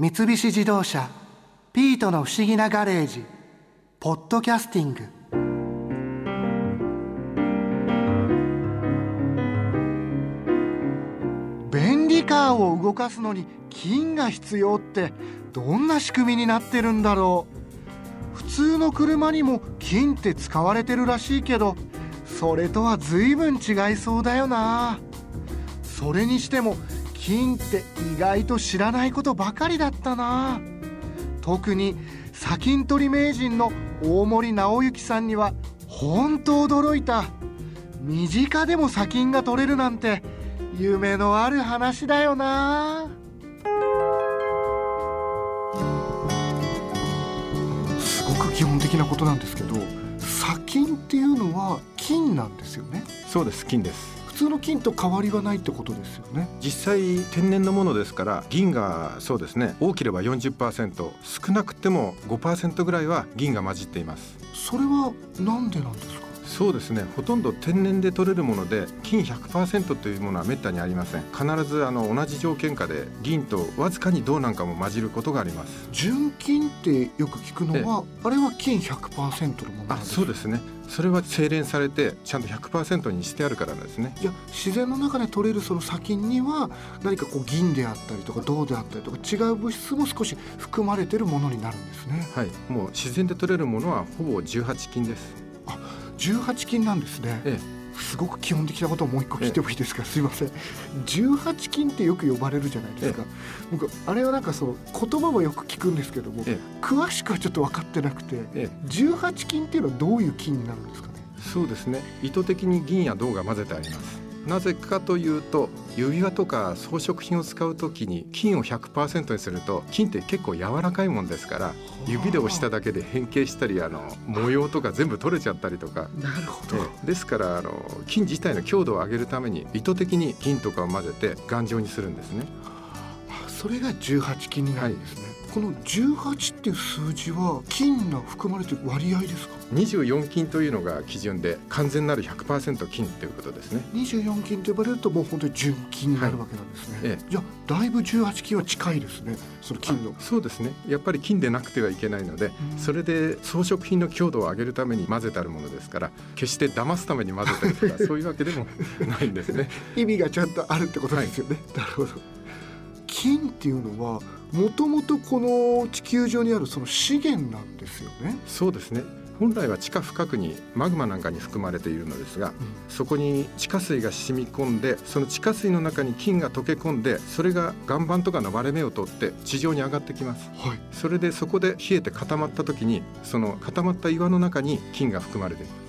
三菱自動車「ピートの不思議なガレージ」「ポッドキャスティング」便利カーを動かすのに金が必要ってどんな仕組みになってるんだろう。普通の車にも金って使われてるらしいけどそれとは随分違いそうだよな。それにしても金って意外と知らないことばかりだったな。特に砂金取り名人の大森直之さんには本当驚いた。身近でも砂金が取れるなんて夢のある話だよな。すごく基本的なことなんですけど砂金っていうのは金なんですよね。そうです金です。通の金と変わりはないってことですよね。実際天然のものですから銀がそうですね。多ければ40%少なくても5%ぐらいは銀が混じっています。それはなんでなんですか？そうですね。ほとんど天然で取れるもので金100%というものはめったにありません。必ずあの同じ条件下で銀とわずかに銅なんかも混じることがあります。純金ってよく聞くのはあれは金100%のものあそうですね。それは精錬されてちゃんと100%にしてあるからなんですね。いや自然の中で取れるその砂金には何かこう銀であったりとか銅であったりとか違う物質も少し含まれてるものになるんですね。はい。もう自然で取れるものはほぼ18金です。あ18金なんですね、えすごく基本的なことをもう一個聞いてもいいですか、すいません。18金ってよく呼ばれるじゃないですか、僕あれはなんかその言葉はよく聞くんですけども、え詳しくはちょっと分かってなくて、え18金っていうのはどういう金になるんですかね？そうですね。意図的に銀や銅が混ぜてありますなぜかというと指輪とか装飾品を使うときに金を100%にすると金って結構柔らかいもんですから指で押しただけで変形したりあの模様とか全部取れちゃったりとか。なるほど、ええ。ですからあの金自体の強度を上げるために意図的に銀とかを混ぜて頑丈にするんですね。あそれが18金になるんですね、この18っていう数字は金が含まれてる割合ですか？24金というのが基準で完全なる100%金ということですね。24金と呼ばれるともう本当に純金になるわけなんですね、ええ。じゃあだいぶ18金は近いですねその金の。あそうですね。やっぱり金でなくてはいけないので、うん。それで装飾品の強度を上げるために混ぜてあるものですから決して騙すために混ぜたりとか そういうわけでもないんですね。意味がちゃんとあるってことですよね、なるほど金っていうのはもともとこの地球上にあるその資源なんですよね。そうですね。本来は地下深くにマグマなんかに含まれているのですが、そこに地下水が染み込んでその地下水の中に金が溶け込んでそれが岩盤とかの割れ目を通って地上に上がってきます。はい。それでそこで冷えて固まった時にその固まった岩の中に金が含まれていますは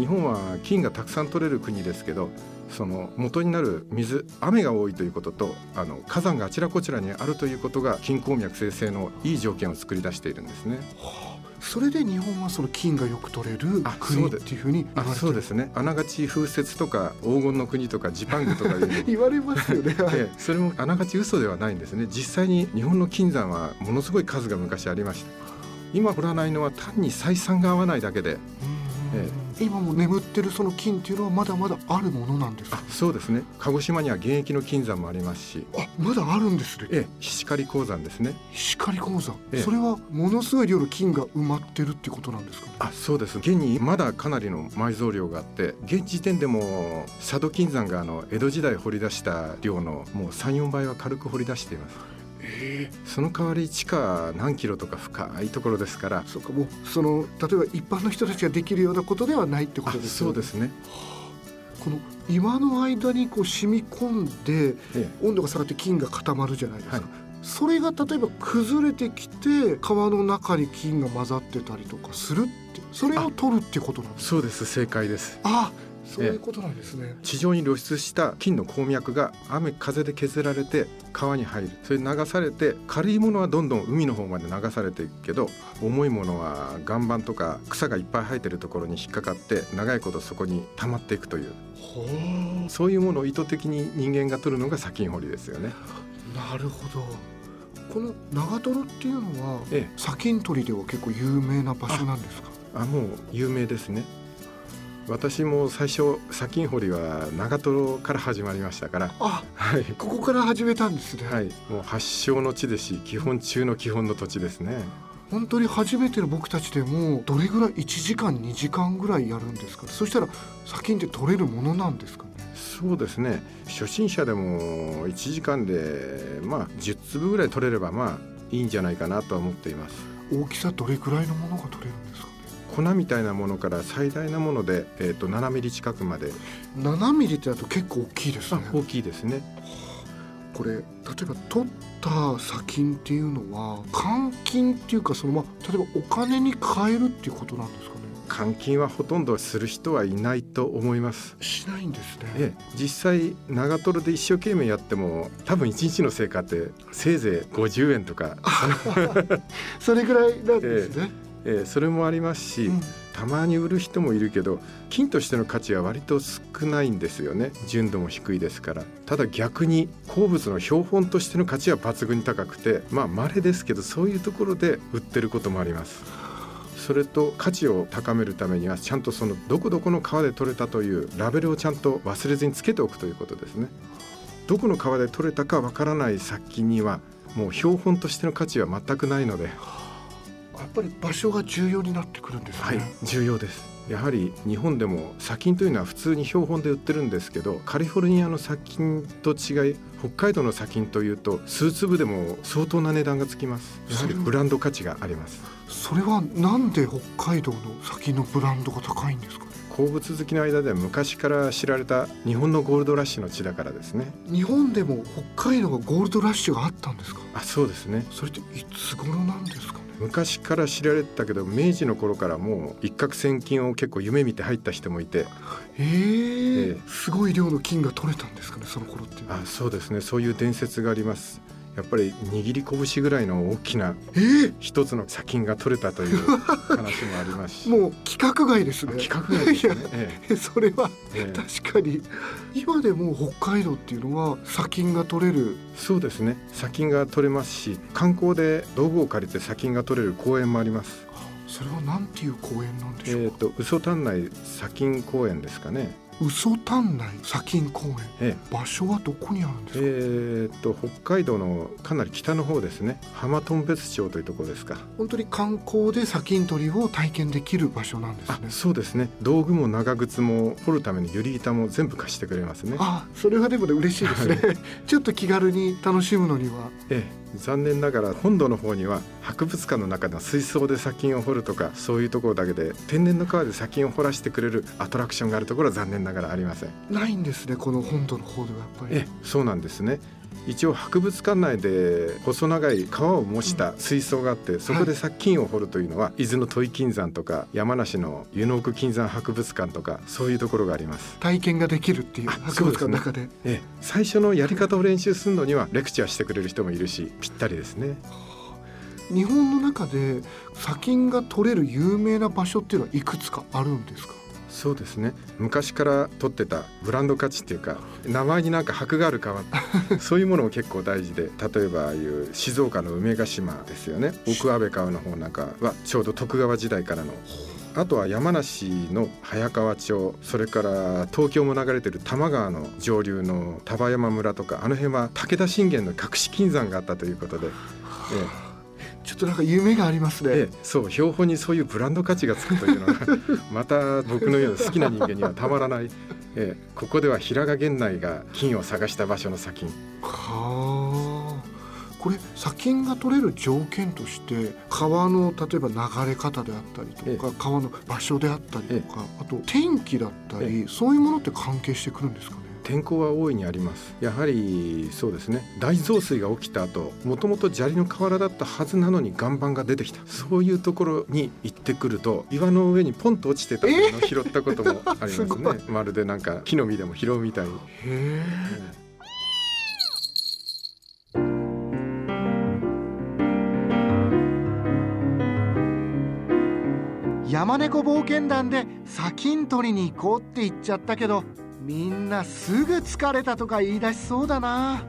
日本は金がたくさん取れる国ですけどその元になる水雨が多いということとあの火山があちらこちらにあるということが金鉱脈生成のいい条件を作り出しているんですね。あ。それで日本はその金がよく取れるあ国っていうふうに言あわれそうですね。あながち風雪とか黄金の国とかジパングとか 言われますよね、それもあながち嘘ではないんですね。実際に日本の金山はものすごい数が昔ありました。今掘らないのは単に採算が合わないだけでうんえ今も眠ってるその金っていうのはまだまだあるものなんですか？あそうですね。鹿児島には現役の金山もありますし。あまだあるんですね。ええ石狩鉱山ですね。光鉱山、ええ。それはものすごい量の金が埋まってるってことなんですかね？あそうです。現にまだかなりの埋蔵量があって現時点でも佐渡金山があの江戸時代掘り出した量のもう34倍は軽く掘り出しています。ええその代わり地下何キロとか深いところですからそうかもうその例えば一般の人たちができるようなことではないってこあとですよね。そうですね、この岩の間にこう染み込んでえ温度が下がって金が固まるじゃないですか、はい。それが例えば崩れてきて川の中に金が混ざってたりとかするってそれを取るってことなんえですそうです正解です。あそういうことなんですね、地上に露出した金の鉱脈が雨風で削られて川に入る。それで流されて軽いものはどんどん海の方まで流されていくけど重いものは岩盤とか草がいっぱい生えてるところに引っかかって長いことそこに溜まっていくという。ほそういうものを意図的に人間が取るのが砂金掘りですよね。うなるほど。この長瀞っていうのはええ、砂金取りでは結構有名な場所なんですか？あもう有名ですね。私も最初砂金掘りは長瀞から始まりましたから。あはい。ここから始めたんですね、はい。もう発祥の地ですし基本中の基本の土地ですね。本当に初めての僕たちでもどれぐらい1時間2時間ぐらいやるんですかそしたら砂金って取れるものなんですかね。そうですね。初心者でも1時間でまあ10粒ぐらい取れればまあいいんじゃないかなとは思っています。大きさどれぐらいのものが取れるんですか？ね粉みたいなものから最大なもので、えー、と7ミリ近くまで。7ミリってだと結構大きいですね。あ大きいですね。これ例えば取った砂金っていうのは換金っていうかそのまあ例えばお金に換えるっていうことなんですかね。換金はほとんどする人はいないと思います。しないんですね。ええ、実際長瀞で一生懸命やっても多分1日の成果ってせいぜい50円とか、それぐらいなんですね、ええ、それもありますし、うん。たまに売る人もいるけど金としての価値は割と少ないんですよね。純度も低いですから。ただ逆に鉱物の標本としての価値は抜群に高くてまあ稀ですけどそういうところで売ってることもあります。それと価値を高めるためにはちゃんとそのどこどこの川で取れたというラベルをちゃんと忘れずにつけておくということですね。どこの川で取れたかわからない砂金にはもう標本としての価値は全くないのでやっぱり場所が重要になってくるんですね、はい、重要です。やはり日本でも砂金というのは普通に標本で売ってるんですけどカリフォルニアの砂金と違い北海道の砂金というと数粒でも相当な値段がつきます。やはりブランド価値があります。それはなんで北海道の砂金のブランドが高いんですか？ね鉱物好きの間では昔から知られた日本のゴールドラッシュの地だからですね。日本でも北海道がゴールドラッシュがあったんですか？あそうですね。それっていつ頃なんですか？ね昔から知られてたけど明治の頃からもう一攫千金を結構夢見て入った人もいて。えーええ。すごい量の金が取れたんですかねその頃っていうあそうですね。そういう伝説がありますやっぱり握り拳ぐらいの大きなえ？ー一つの砂金が取れたという 話もありますし。もう規格外ですね。規格外ですね。それは確かに。今でも北海道っていうのは砂金が取れる。そうですね。砂金が取れますし観光で道具を借りて砂金が取れる公園もあります。それはなんていう公園なんでしょうえっ、と嘘丹内砂金公園ですかね嘘丹内砂金公園。え場所はどこにあるんですか、えーっと北海道のかなり北の方ですね。浜頓別町というところですか。本当に観光で砂金取りを体験できる場所なんですあねそうですね。道具も長靴も掘るためのユリ板も全部貸してくれますね。あそれはでもね嬉しいですね。ちょっと気軽に楽しむのには。ええ残念ながら本土の方には博物館の中の水槽で砂金を掘るとかそういうところだけで天然の川で砂金を掘らせてくれるアトラクションがあるところは残念ながらありません。ないんですねこの本土の方ではやっぱり。ええそうなんですね一応博物館内で細長い川を模した水槽があって、そこで砂金を掘るというのは、伊豆の土井金山とか山梨の湯の奥金山博物館とかそういうところがあります。体験ができるっていうあ博物館の中で。ええ。最初のやり方を練習するのにはレクチャーしてくれる人もいるしぴったりですね。日本の中で砂金が取れる有名な場所っていうのはいくつかあるんですか？そうですね。昔から取ってたブランド価値っていうか名前になんか箔がある川 そういうものも結構大事で例えばああいう静岡の梅ヶ島ですよね。奥安倍川の方なんかはちょうど徳川時代からの。あとは山梨の早川町それから東京も流れてる多摩川の上流の丹波山村とかあの辺は武田信玄の隠し金山があったということで、ええちょっとなんか夢がありますね、ええ、そう標本にそういうブランド価値がつくというのが また僕のような好きな人間にはたまらない、ええ、ここでは平賀源内が金を探した場所の砂金。はあ。これ砂金が取れる条件として川の例えば流れ方であったりとか、え川の場所であったりとか、あと天気だったり、そういうものって関係してくるんですか？ね天候は大いにあります。やはりそうですね。大増水が起きた後もともと砂利の河原だったはずなのに岩盤が出てきた。そういうところに行ってくると岩の上にポンと落ちてたものを拾ったこともあります すごい。ねまるでなんか木の実でも拾うみたいに、山猫冒険団で砂金取りに行こうって言っちゃったけどみんなすぐ疲れたとか言い出しそうだな。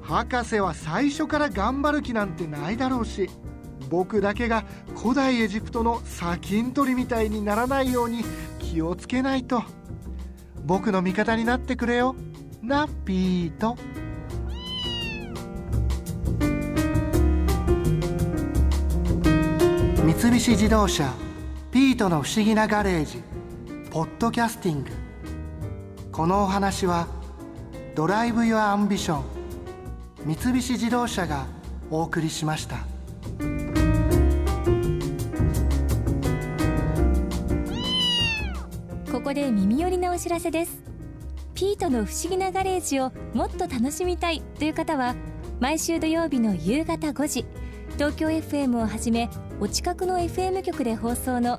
博士は最初から頑張る気なんてないだろうし僕だけが古代エジプトの砂金取りみたいにならないように気をつけないと。僕の味方になってくれよなピート三菱自動車ピートの不思議なガレージポッドキャスティング。このお話は Drive your Ambition 三菱自動車がお送りしました。ここで耳寄りなお知らせですピートの不思議なガレージをもっと楽しみたいという方は毎週土曜日の夕方5時東京 FM をはじめお近くの FM 局で放送の